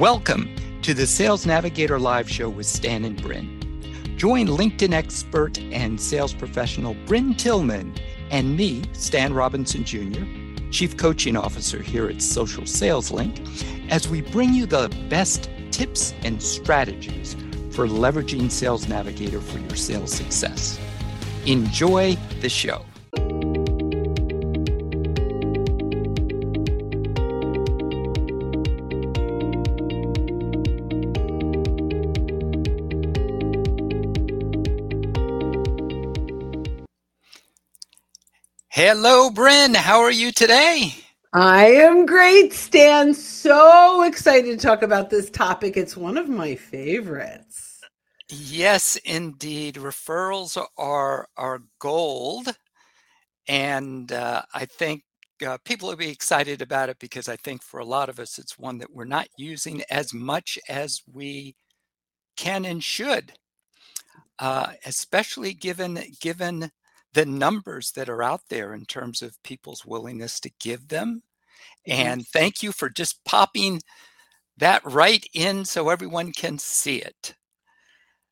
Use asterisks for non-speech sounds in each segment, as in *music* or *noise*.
Welcome to the Sales Navigator Live Show with Stan and Brynne. Join LinkedIn expert and sales professional Brynne Tillman and me, Stan Robinson Jr., Chief Coaching Officer here at Social Sales Link, as we bring you the best tips and strategies for leveraging Sales Navigator for your sales success. Enjoy the show. Hello, Brynne. How are you today? I am great, Stan. So excited to talk about this topic. It's one of my favorites. Yes, indeed. Referrals are are gold, and uh, I think uh, people will be excited about it because I think for a lot of us, it's one that we're not using as much as we can and should, uh, especially given given the numbers that are out there in terms of people's willingness to give them. Mm-hmm. And thank you for just popping that right in so everyone can see it.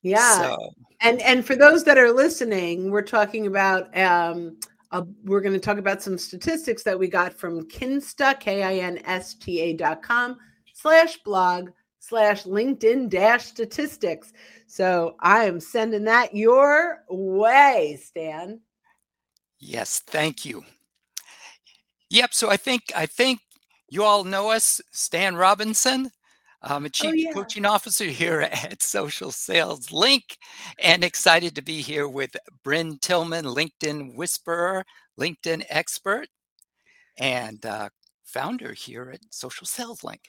Yeah. So. And and for those that are listening, we're talking about um uh, we're going to talk about some statistics that we got from Kinsta, K-I-N-S-T-A dot com slash blog slash LinkedIn dash statistics. So I am sending that your way, Stan. Yes, thank you. Yep. So I think I think you all know us, Stan Robinson. I'm a oh, chief oh, yeah. coaching officer here *laughs* at Social Sales Link, and excited to be here with Brynne Tillman, LinkedIn Whisperer, LinkedIn expert, and uh, founder here at Social Sales Link.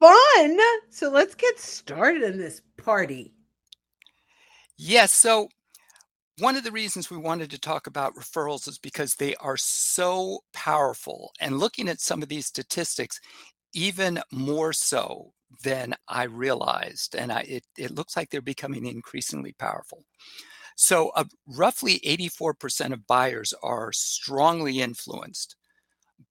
Fun. So let's get started in this party. Yes. So one of the reasons we wanted to talk about referrals is because they are so powerful. And looking at some of these statistics, even more so than I realized. And I, it, it looks like they're becoming increasingly powerful. So, uh, roughly 84% of buyers are strongly influenced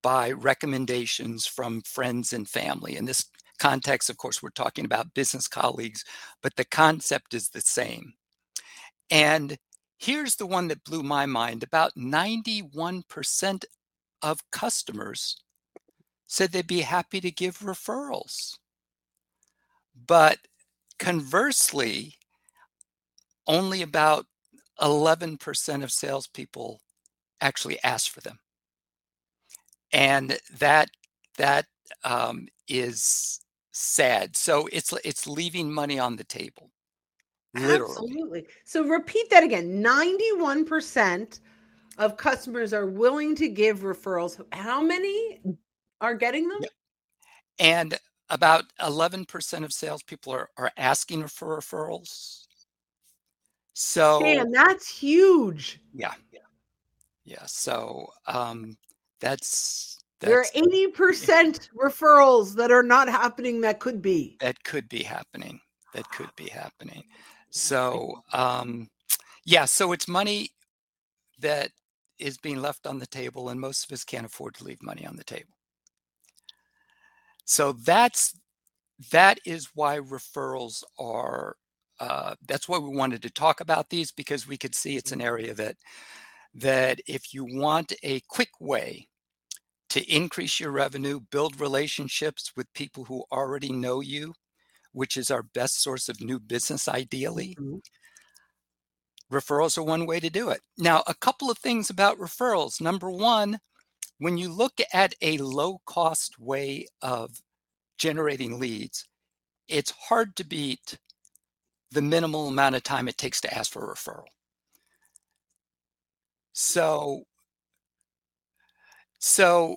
by recommendations from friends and family. In this context, of course, we're talking about business colleagues, but the concept is the same. And Here's the one that blew my mind about 91% of customers said they'd be happy to give referrals. But conversely, only about 11% of salespeople actually ask for them. And that that um, is sad. So it's it's leaving money on the table. Literally. Absolutely. So repeat that again. 91% of customers are willing to give referrals. How many are getting them? And about 11% of salespeople are, are asking for referrals. So Damn, that's huge. Yeah. Yeah. Yeah. So um that's, that's there are 80% referrals that are not happening that could be. That could be happening. That could be happening. So, um, yeah, so it's money that is being left on the table, and most of us can't afford to leave money on the table. So that's that is why referrals are. Uh, that's why we wanted to talk about these because we could see it's an area that that if you want a quick way to increase your revenue, build relationships with people who already know you, which is our best source of new business ideally. Mm-hmm. Referrals are one way to do it. Now, a couple of things about referrals. Number one, when you look at a low cost way of generating leads, it's hard to beat the minimal amount of time it takes to ask for a referral. So, so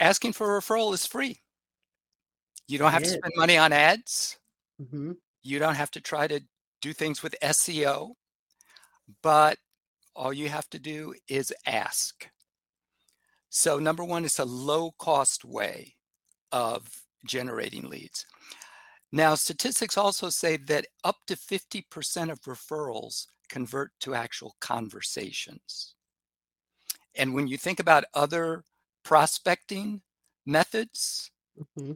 asking for a referral is free. You don't have to spend money on ads. Mm-hmm. You don't have to try to do things with SEO, but all you have to do is ask. So, number one, it's a low cost way of generating leads. Now, statistics also say that up to 50% of referrals convert to actual conversations. And when you think about other prospecting methods, mm-hmm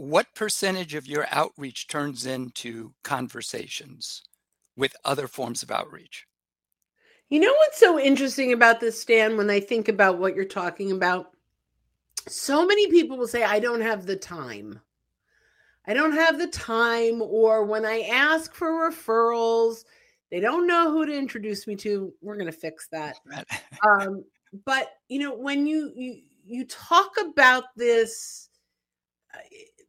what percentage of your outreach turns into conversations with other forms of outreach? You know what's so interesting about this, Stan, when I think about what you're talking about? So many people will say, I don't have the time. I don't have the time. Or when I ask for referrals, they don't know who to introduce me to. We're going to fix that. *laughs* um, but you know, when you you you talk about this uh,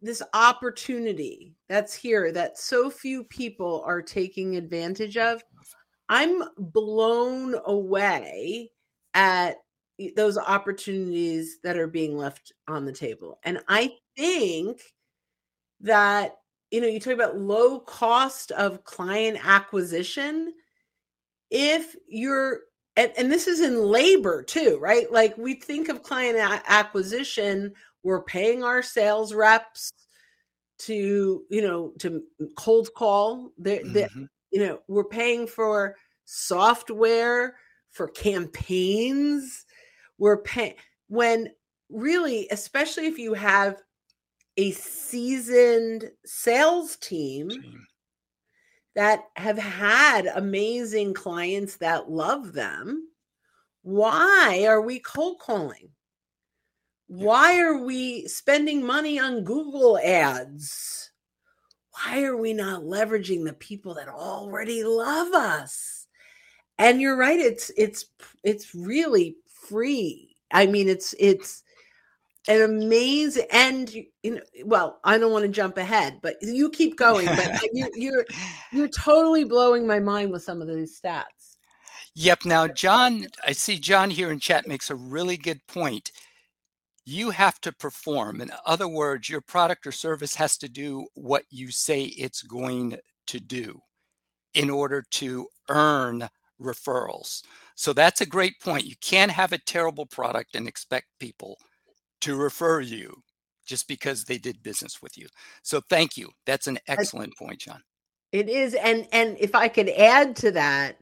this opportunity that's here that so few people are taking advantage of I'm blown away at those opportunities that are being left on the table. And I think that, you know, you talk about low cost of client acquisition. If you're, and, and this is in labor too, right? Like we think of client a- acquisition, we're paying our sales reps to, you know, to cold call. They're, mm-hmm. you know we're paying for software for campaigns. We're paying when really especially if you have a seasoned sales team. that have had amazing clients that love them why are we cold calling why are we spending money on google ads? Why are we not leveraging the people that already love us? And you're right it's it's it's really free. I mean it's it's an amazing and you know well i don't want to jump ahead but you keep going but you, you're you're totally blowing my mind with some of these stats. Yep now john i see john here in chat makes a really good point you have to perform. In other words, your product or service has to do what you say it's going to do in order to earn referrals. So that's a great point. You can't have a terrible product and expect people to refer you just because they did business with you. So thank you. That's an excellent point, John. It is and and if I could add to that,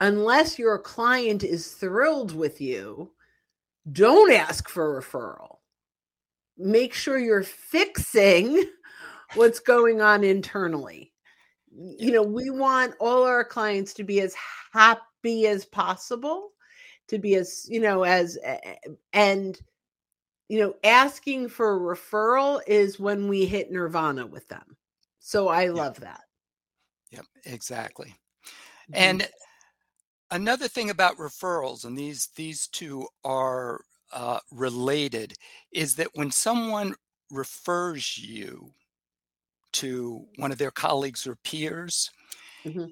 unless your client is thrilled with you, don't ask for referral. Make sure you're fixing what's going on internally. You know, we want all our clients to be as happy as possible, to be as, you know, as, and, you know, asking for a referral is when we hit nirvana with them. So I love that. Yep, exactly. Mm-hmm. And Another thing about referrals, and these these two are uh, related, is that when someone refers you to one of their colleagues or peers, mm-hmm.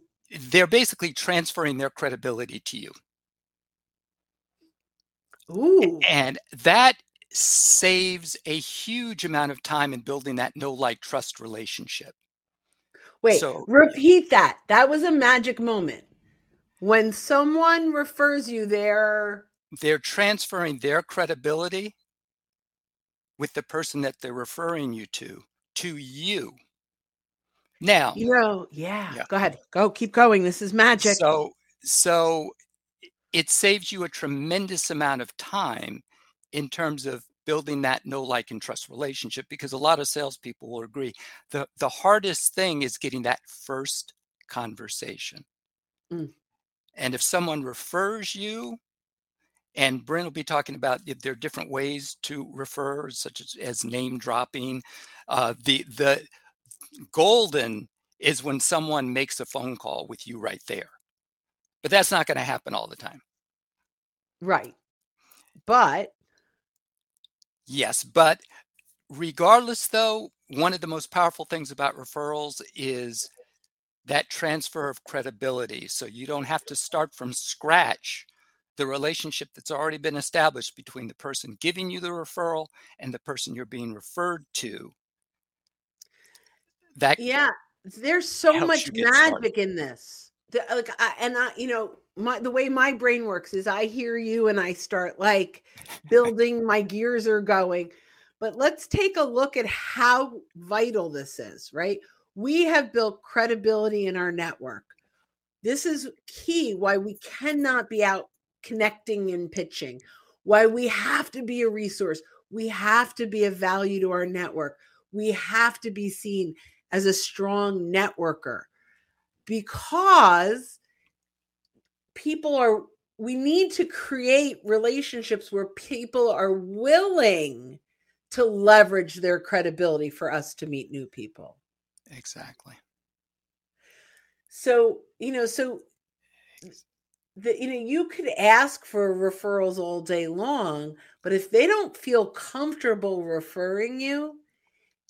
they're basically transferring their credibility to you. Ooh. And that saves a huge amount of time in building that no like trust relationship. Wait, so, repeat that. That was a magic moment when someone refers you they're they're transferring their credibility with the person that they're referring you to to you. Now you know yeah, yeah. go ahead. Go keep going. This is magic. So so it saves you a tremendous amount of time in terms of building that no like and trust relationship because a lot of salespeople will agree. The the hardest thing is getting that first conversation. Mm. And if someone refers you, and Brynne will be talking about if there are different ways to refer, such as, as name dropping. Uh, the the golden is when someone makes a phone call with you right there, but that's not going to happen all the time. Right, but yes, but regardless, though, one of the most powerful things about referrals is that transfer of credibility. So you don't have to start from scratch the relationship that's already been established between the person giving you the referral and the person you're being referred to. That yeah, there's so much magic started. in this. The, like, I, and I, you know, my the way my brain works is I hear you and I start like *laughs* building. my gears are going. But let's take a look at how vital this is, right? We have built credibility in our network. This is key why we cannot be out connecting and pitching, why we have to be a resource. We have to be a value to our network. we have to be seen as a strong networker because people are we need to create relationships where people are willing to leverage their credibility for us to meet new people. Exactly. So, you know, so the, you know, you could ask for referrals all day long, but if they don't feel comfortable referring you,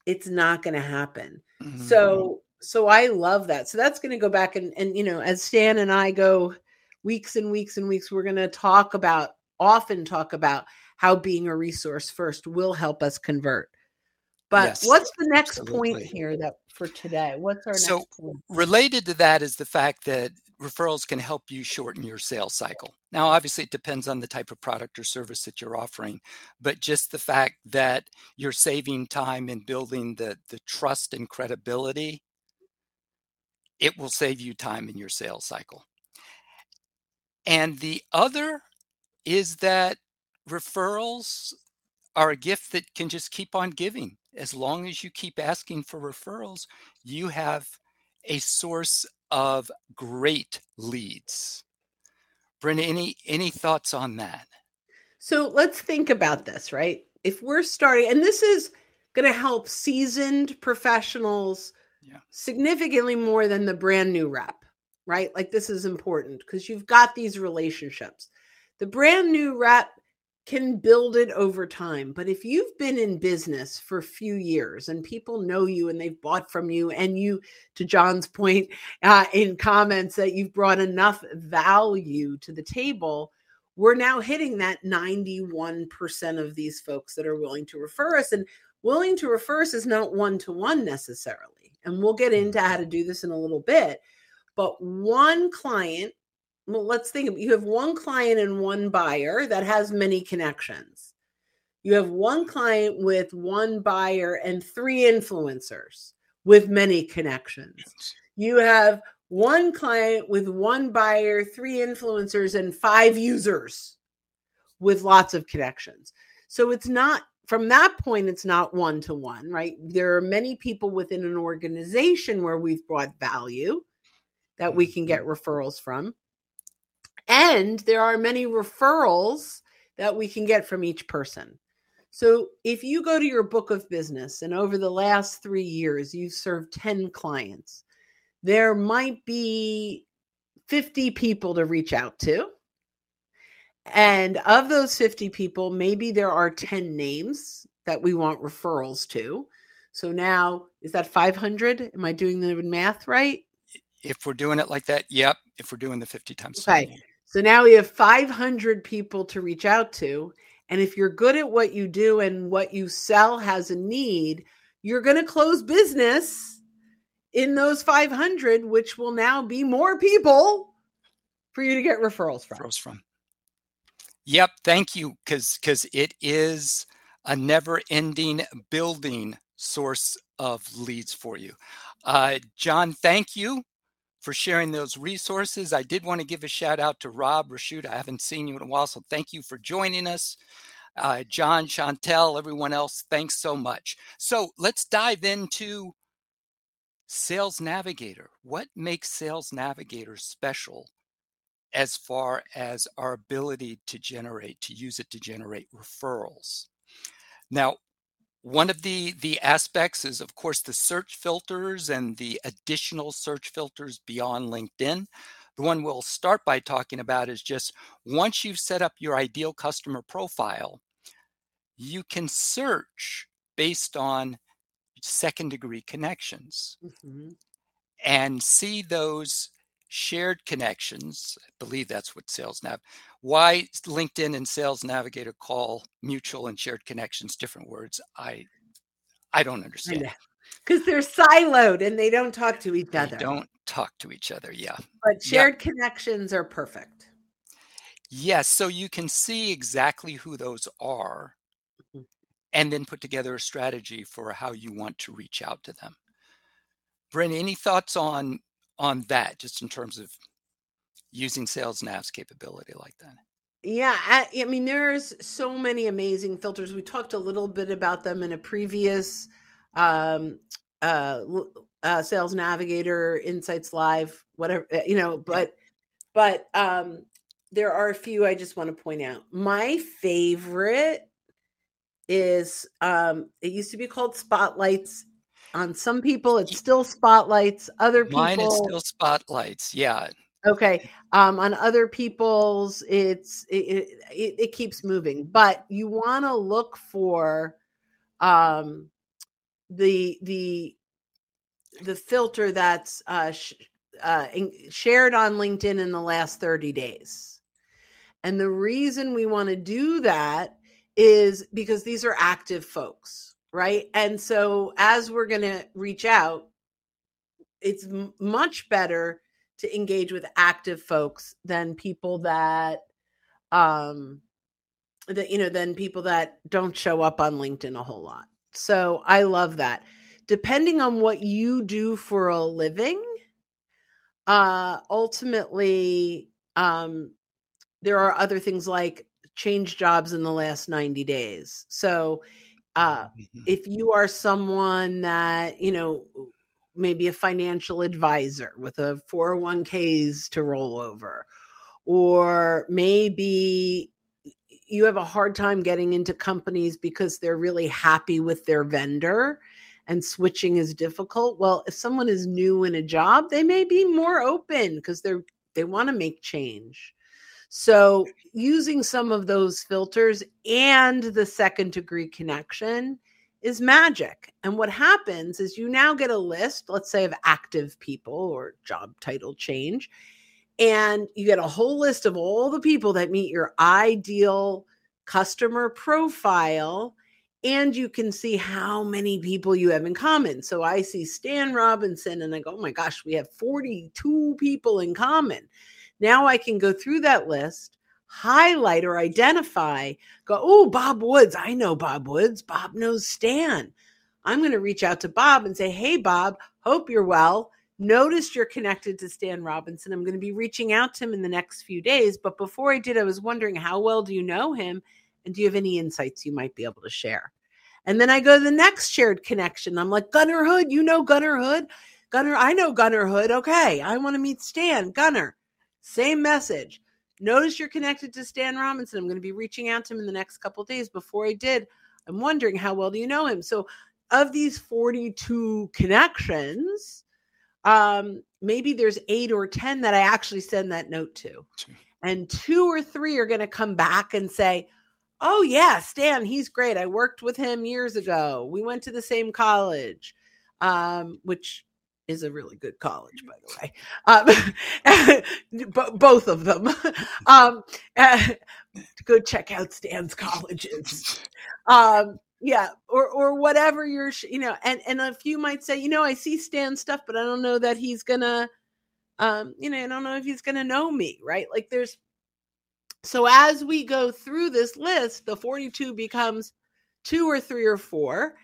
it's not going to happen. Mm-hmm. So, so I love that. So that's going to go back and, and, you know, as Stan and I go weeks and weeks and weeks, we're going to talk about, often talk about how being a resource first will help us convert. But yes, what's the next absolutely. point here that for today? What's our so next point? Related to that is the fact that referrals can help you shorten your sales cycle. Now, obviously, it depends on the type of product or service that you're offering, but just the fact that you're saving time in building the, the trust and credibility, it will save you time in your sales cycle. And the other is that referrals are a gift that can just keep on giving. As long as you keep asking for referrals, you have a source of great leads. Brenda, any any thoughts on that? So let's think about this, right? If we're starting, and this is going to help seasoned professionals yeah. significantly more than the brand new rep, right? Like this is important because you've got these relationships. The brand new rep can build it over time. But if you've been in business for a few years and people know you and they've bought from you, and you, to John's point *laughs* uh, in comments, that you've brought enough value to the table, we're now hitting that 91% of these folks that are willing to refer us. And willing to refer us is not one to one necessarily. And we'll get into how to do this in a little bit. But one client well, let's think you have one client and one buyer that has many connections. You have one client with one buyer and three influencers with many connections. You have one client with one buyer, three influencers, and five users with lots of connections. So it's not from that point, it's not one to one, right? There are many people within an organization where we've brought value that we can get mm-hmm. referrals from. And there are many referrals that we can get from each person. So if you go to your book of business and over the last three years you've served 10 clients, there might be 50 people to reach out to. And of those 50 people, maybe there are 10 names that we want referrals to. So now, is that 500? Am I doing the math right? If we're doing it like that, yep. If we're doing the 50 times. Okay. So now we have 500 people to reach out to. And if you're good at what you do and what you sell has a need, you're going to close business in those 500, which will now be more people for you to get referrals from. Referrals from. Yep. Thank you. Because because it is a never-ending building source of leads for you. Uh, John, thank you for sharing those resources. I did want to give a shout out to Rob Rashid. I haven't seen you in a while, so thank you for joining us. Uh, John, Chantel, everyone else, thanks so much. So let's dive into Sales Navigator. What makes Sales Navigator special as far as our ability to generate, to use it to generate referrals? Now, one of the the aspects is of course the search filters and the additional search filters beyond linkedin the one we'll start by talking about is just once you've set up your ideal customer profile you can search based on second degree connections mm-hmm. and see those shared connections i believe that's what sales nav why linkedin and sales navigator call mutual and shared connections different words i i don't understand. because they're siloed and they don't talk to each other. they don't talk to each other yeah. But shared yep. connections are perfect. Yes so you can see exactly who those are mm-hmm. and then put together a strategy for how you want to reach out to them. Brent, any thoughts on on that just in terms of using sales nav's capability like that yeah I, I, mean there's so many amazing filters we talked a little bit about them in a previous um, uh, uh, Sales Navigator, Insights Live, whatever eh, you know. But but um, there are a few I just want to point out. My favorite is um, it used to be called Spotlights. On some people, it's still Spotlights. Other people, mine is still Spotlights. Yeah. Okay. Um, on other people's, it's it, it, it keeps moving, but you want to look for um the the the filter that's uh, sh- uh, in- shared on LinkedIn in the last 30 days. And the reason we want to do that is because these are active folks, right? And so as we're going to reach out, it's m- much better to engage with active folks than people that um that you know than people that don't show up on LinkedIn a whole lot. So I love that. Depending on what you do for a living, uh ultimately um there are other things like change jobs in the last 90 days. So uh mm-hmm. if you are someone that, you know, maybe a financial advisor with a 401ks to roll over or maybe you have a hard time getting into companies because they're really happy with their vendor and switching is difficult well if someone is new in a job they may be more open because they're they want to make change so using some of those filters and the second degree connection is magic and what happens is you now get a list let's say of active people or job title change and you get a whole list of all the people that meet your ideal customer profile and you can see how many people you have in common. So I see Stan Robinson and I go, oh my gosh, we have 42 people in common. Now I can go through that list, highlight or identify, go, oh, Bob Woods. I know Bob Woods. Bob knows Stan. I'm going to reach out to Bob and say, hey, Bob, hope you're well noticed you're connected to Stan Robinson. I'm going to be reaching out to him in the next few days. But before I did, I was wondering how well do you know him? And do you have any insights you might be able to share? And then I go to the next shared connection. I'm like, Gunner Hood, you know Gunner Hood? Gunner, I know Gunner Hood. Okay, I want to meet Stan. Gunner, same message. Notice you're connected to Stan Robinson. I'm going to be reaching out to him in the next couple days. Before I did, I'm wondering how well do you know him? So, of these 42 connections, um, maybe there's eight or 10 that I actually send that note to. And two or three are going to come back and say, Oh, yeah, Stan, he's great. I worked with him years ago. We went to the same college, um, which is a really good college, by the way. Um, *laughs* both of them. *laughs* um, *laughs* go check out Stan's colleges. Um, yeah or or whatever you're you know and and a few might say you know i see stan stuff but i don't know that he's gonna um you know i don't know if he's gonna know me right like there's so as we go through this list the 42 becomes two or three or four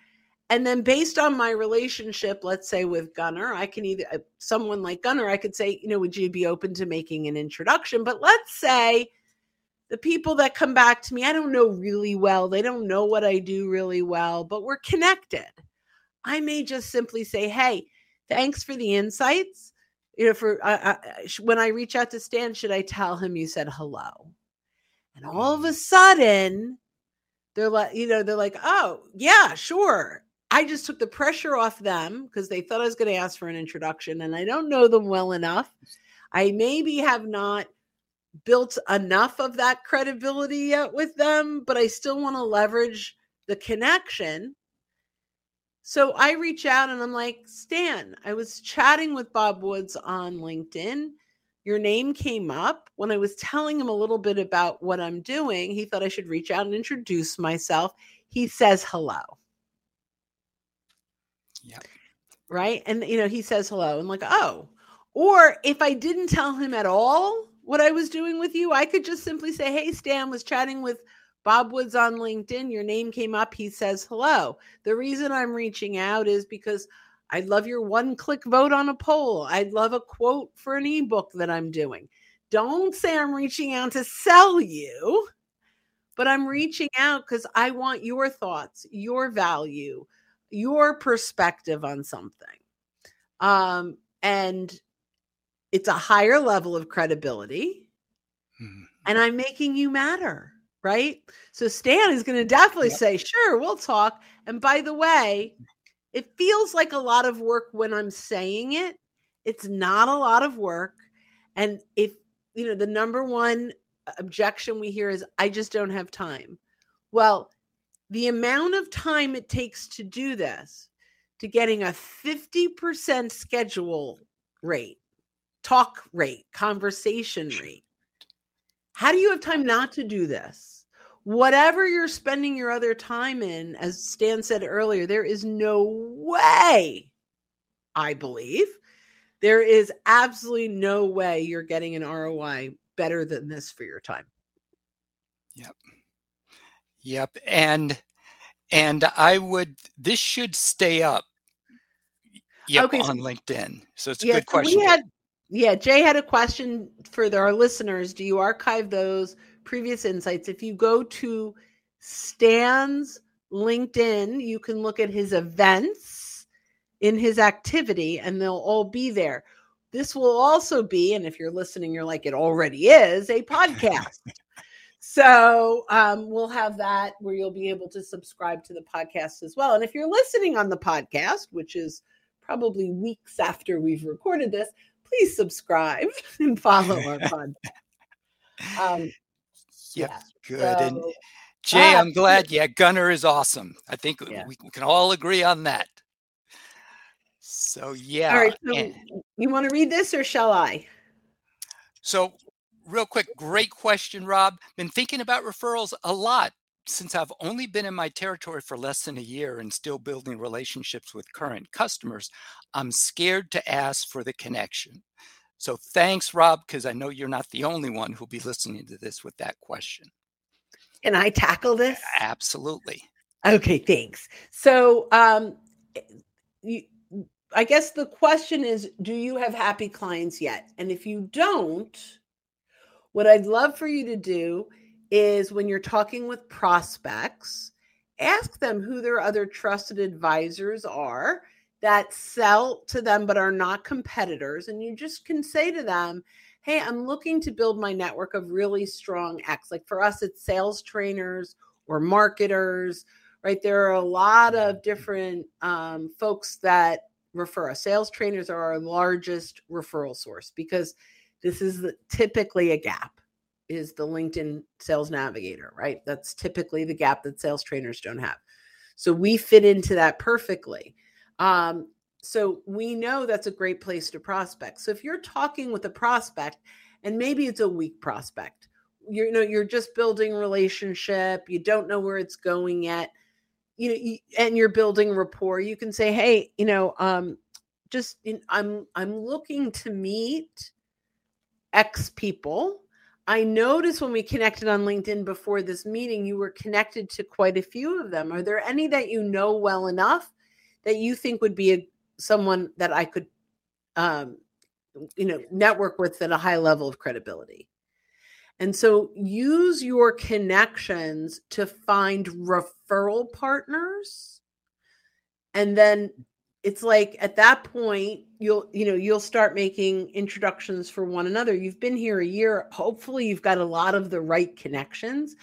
and then based on my relationship let's say with gunner i can either uh, someone like gunner i could say you know would you be open to making an introduction but let's say the people that come back to me, I don't know really well. They don't know what I do really well, but we're connected. I may just simply say, "Hey, thanks for the insights." You know, for uh, when I reach out to Stan, should I tell him you said hello? And all of a mm. sudden, they're like, you know, they're like, "Oh, yeah, sure." I just took the pressure off them because they thought I was going to ask for an introduction, and I don't know them well enough. I maybe have not built enough of that credibility yet with them, but I still want to leverage the connection. So I reach out and I'm like, Stan, I was chatting with Bob Woods on LinkedIn. Your name came up when I was telling him a little bit about what I'm doing. He thought I should reach out and introduce myself. He says hello. Yeah. Right. And, you know, he says hello. and like, oh, or if I didn't tell him at all, what I was doing with you. I could just simply say, Hey, Stan was chatting with Bob Woods on LinkedIn. Your name came up. He says hello. The reason I'm reaching out is because I'd love your one click vote on a poll. I'd love a quote for an ebook that I'm doing. Don't say I'm reaching out to sell you, but I'm reaching out because I want your thoughts, your value, your perspective on something. Um, and it's a higher level of credibility. Mm-hmm. And I'm making you matter, right? So Stan is going to definitely yep. say, sure, we'll talk. And by the way, it feels like a lot of work when I'm saying it. It's not a lot of work. And if, you know, the number one objection we hear is, I just don't have time. Well, the amount of time it takes to do this, to getting a 50% schedule rate, talk rate, conversation rate. How do you have time not to do this? Whatever you're spending your other time in, as Stan said earlier, there is no way, I believe, there is absolutely no way you're getting an ROI better than this for your time. Yep. Yep. And and I would this should stay up yep, okay, on so, LinkedIn. So it's a yeah, good question. we had, yeah, Jay had a question for the, our listeners. Do you archive those previous insights? If you go to Stan's LinkedIn, you can look at his events in his activity and they'll all be there. This will also be, and if you're listening, you're like, it already is a *laughs* podcast. So um, we'll have that where you'll be able to subscribe to the podcast as well. And if you're listening on the podcast, which is probably weeks after we've recorded this, please subscribe *laughs* and follow our *laughs* podcast. Um, yep, yeah. good. So, and Jay, I'm glad. Yeah, Gunner is awesome. I think yeah. we, we, can all agree on that. So yeah. All right. So and, you want to read this or shall I? So real quick, great question, Rob. Been thinking about referrals a lot since I've only been in my territory for less than a year and still building relationships with current customers, I'm scared to ask for the connection. So thanks, Rob, because I know you're not the only one who'll be listening to this with that question. Can I tackle this? Absolutely. Okay, thanks. So, um, you, I guess the question is do you have happy clients yet? And if you don't, what I'd love for you to do is when you're talking with prospects, ask them who their other trusted advisors are that sell to them but are not competitors. And you just can say to them, Hey, I'm looking to build my network of really strong X. Like for us, it's sales trainers or marketers, right? There are a lot of different um, folks that refer us. Sales trainers are our largest referral source because this is typically a gap is the LinkedIn Sales Navigator, right? That's typically the gap that sales trainers don't have. So we fit into that perfectly. Um, so we know that's a great place to prospect. So if you're talking with a prospect, and maybe it's a weak prospect, you're, you know you're just building relationship, you don't know where it's going yet, you know, you, and you're building rapport. You can say, hey, you know, um, just I'm I'm looking to meet X people I noticed when we connected on LinkedIn before this meeting, you were connected to quite a few of them. Are there any that you know well enough that you think would be a, someone that I could, um, you know, network with at a high level of credibility? And so use your connections to find referral partners and then it's like at that point you'll you know you'll start making introductions for one another. You've been here a year. Hopefully you've got a lot of the right connections.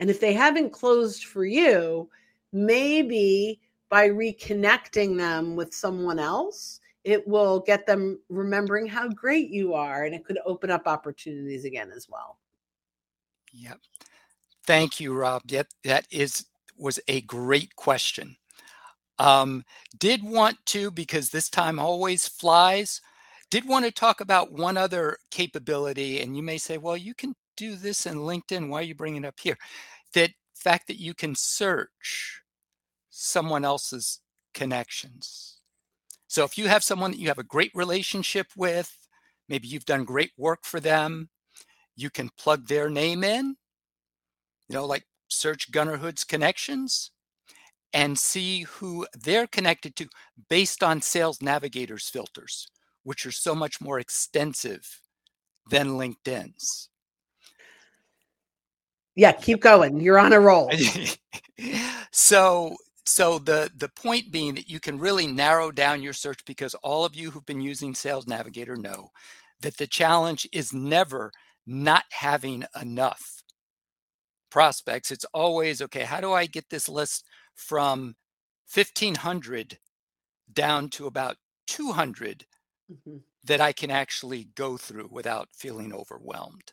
And if they haven't closed for you maybe by reconnecting them with someone else it will get them remembering how great you are and it could open up opportunities again as well. Yep. Thank you rob. Yep that is was a great question um, did want to, because this time always flies, did want to talk about one other capability. And you may say, well, you can do this in LinkedIn. Why are you bringing it up here? That fact that you can search someone else's connections. So if you have someone that you have a great relationship with, maybe you've done great work for them, you can plug their name in, you know, like search Gunner Hood's connections and see who they're connected to based on Sales Navigator's filters, which are so much more extensive than LinkedIn's. Yeah, keep going. You're on a roll. *laughs* so so the the point being that you can really narrow down your search because all of you who've been using Sales Navigator know that the challenge is never not having enough prospects. It's always okay, how do I get this list from 1500 down to about 200 mm-hmm. that I can actually go through without feeling overwhelmed.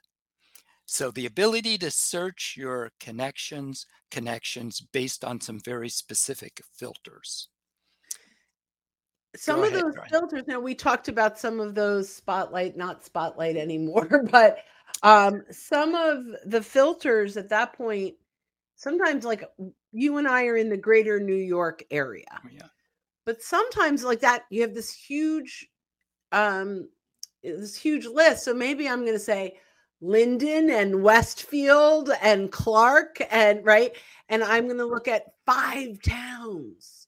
So the ability to search your connections, connections based on some very specific filters. Some Go of ahead, those filters, now we talked about some of those spotlight, not spotlight anymore, *laughs* but um, some of the filters at that point, sometimes like you and I are in the greater New York area. Oh, yeah. But sometimes like that, you have this huge um this huge list. So maybe I'm gonna say Linden and Westfield and Clark and right. And I'm going to look at five towns.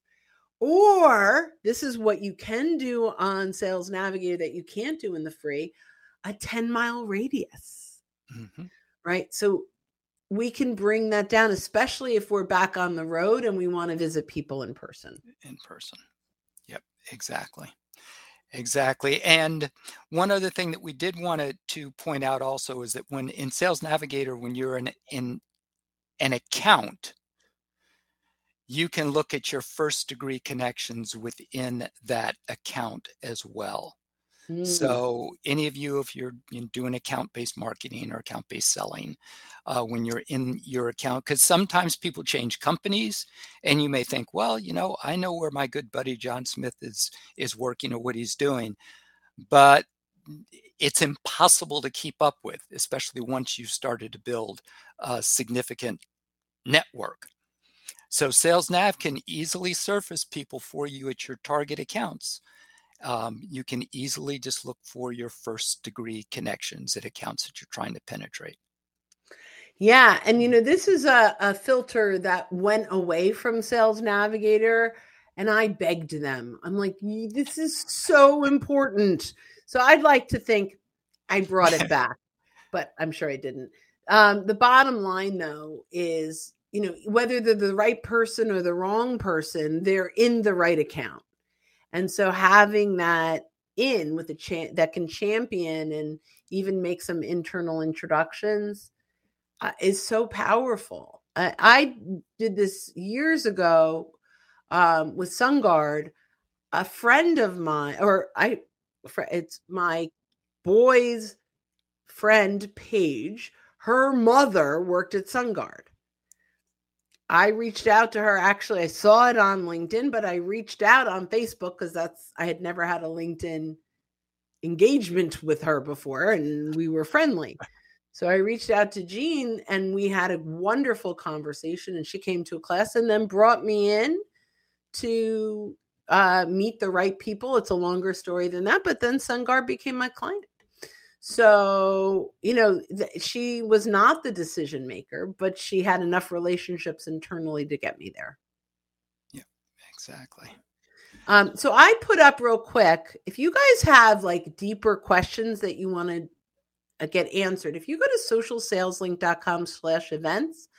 Or this is what you can do on Sales Navigator that you can't do in the free a 10 mile radius. Mm-hmm. Right. So we can bring that down, especially if we're back on the road and we want to visit people in person. In person. Yep, exactly. Exactly. And one other thing that we did want to point out also is that when in Sales Navigator, when you're in, in an account, you can look at your first degree connections within that account as well. Mm. So, any of you, if you're doing account based marketing or account based selling, uh, when you're in your account, because sometimes people change companies, and you may think, well, you know, I know where my good buddy John Smith is is working or what he's doing, but it's impossible to keep up with, especially once you've started to build a significant network. So, Sales Nav can easily surface people for you at your target accounts um, you can easily just look for your first degree connections at accounts that you're trying to penetrate. Yeah. And, you know, this is a, a filter that went away from Sales Navigator. And I begged them, I'm like, this is so important. So I'd like to think I brought it *laughs* back, but I'm sure I didn't. Um, the bottom line, though, is you know whether they're the right person or the wrong person, they're in the right account. And so having that in with a champ that can champion and even make some internal introductions uh, is so powerful. I, I, did this years ago um, with SunGard. A friend of mine, or I, it's my boy's friend Paige. Her mother worked at SunGard. I reached out to her. Actually, I saw it on LinkedIn, but I reached out on Facebook because that's I had never had a LinkedIn engagement with her before, and we were friendly. So I reached out to Jean and we had a wonderful conversation. And she came to a class and then brought me in to uh, meet the right people. It's a longer story than that, but then SunGard became my client. So, you know, th- she was not the decision maker, but she had enough relationships internally to get me there. Yeah, exactly. Um, so I put up real quick if you guys have like deeper questions that you want to uh, get answered, if you go to socialsaleslink.com slash events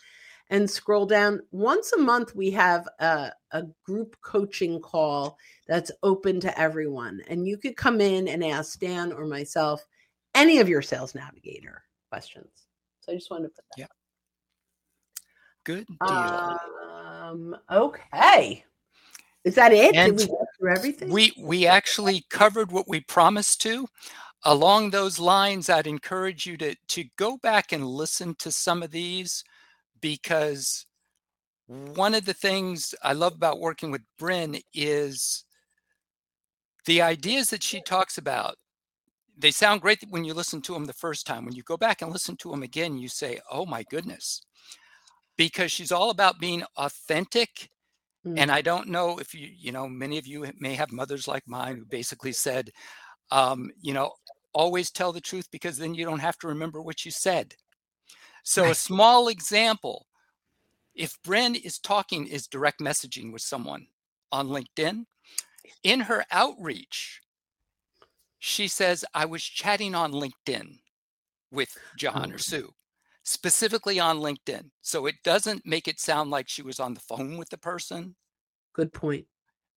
and scroll down, once a month we have a, a group coaching call that's open to everyone. And you could come in and ask Dan or myself any of your sales navigator questions. So I just wanted to put that. Yeah. Good deal. Um, okay. Is that it? And Did we go through everything? We we actually covered what we promised to. Along those lines, I'd encourage you to to go back and listen to some of these because one of the things I love about working with Brynne is the ideas that she talks about they sound great when you listen to them the first time. When you go back and listen to them again, you say, "Oh my goodness," because she's all about being authentic. Mm. And I don't know if you, you know, many of you may have mothers like mine who basically said, um, you know, always tell the truth because then you don't have to remember what you said. So a small example, if Brynne is talking, is direct messaging with someone on LinkedIn, in her outreach, she says, I was chatting on LinkedIn with John or Sue, specifically on LinkedIn. So it doesn't make it sound like she was on the phone with the person. Good point.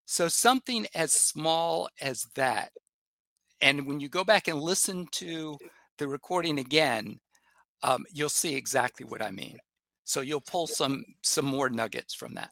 So something as small as that. And when you go back and listen to the recording again, um, you'll see exactly what I mean. So you'll pull some some more nuggets from that.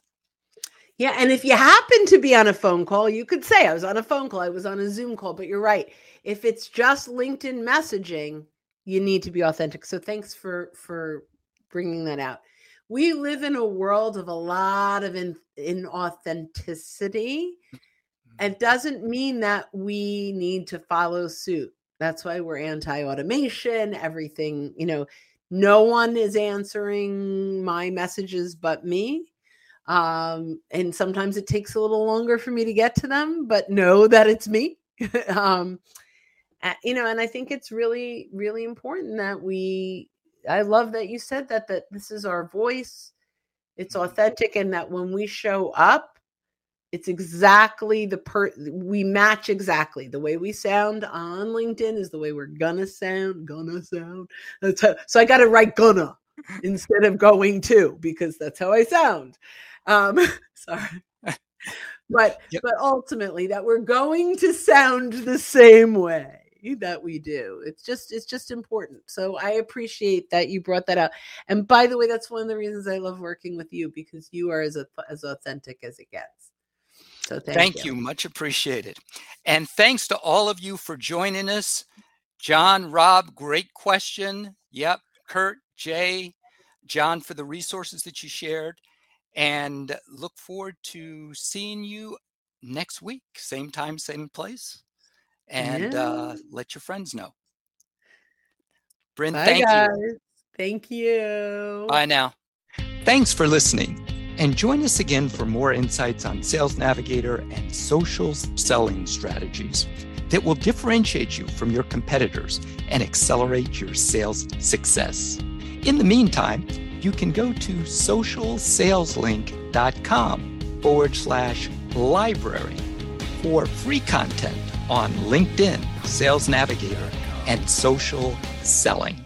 Yeah, and if you happen to be on a phone call, you could say I was on a phone call, I was on a Zoom call, but you're right. If it's just LinkedIn messaging, you need to be authentic. So thanks for for bringing that out. We live in a world of a lot of in, inauthenticity. Mm-hmm. It doesn't mean that we need to follow suit. That's why we're anti-automation, everything, you know, no one is answering my messages but me um, and sometimes it takes a little longer for me to get to them but know that it's me. *laughs* Um, you know and i think it's really really important that we i love that you said that that this is our voice it's authentic and that when we show up it's exactly the per we match exactly. The way we sound on linkedin is the way we're gonna sound gonna sound. That's how, so i gotta write gonna instead of going to because that's how i sound um, *laughs* sorry. But yep. but ultimately that we're going to sound the same way that we do. It's just it's just important. So I appreciate that you brought that out. And by the way, that's one of the reasons I love working with you because you are as as authentic as it gets. So thank, you. thank you. you. Much appreciated. And thanks to all of you for joining us. John, Rob, great question. Yep. Kurt, Jay, John, for the resources that you shared and look forward to seeing you next week, same time, same place. And yeah. uh, let your friends know. Brynne, Bye, thank guys. you. Thank you. Bye now. Thanks for listening. And join us again for more insights on Sales Navigator and social selling strategies that will differentiate you from your competitors and accelerate your sales success. In the meantime, you can go to socialsaleslink.com forward slash library for free content on LinkedIn, Sales Navigator, and social selling.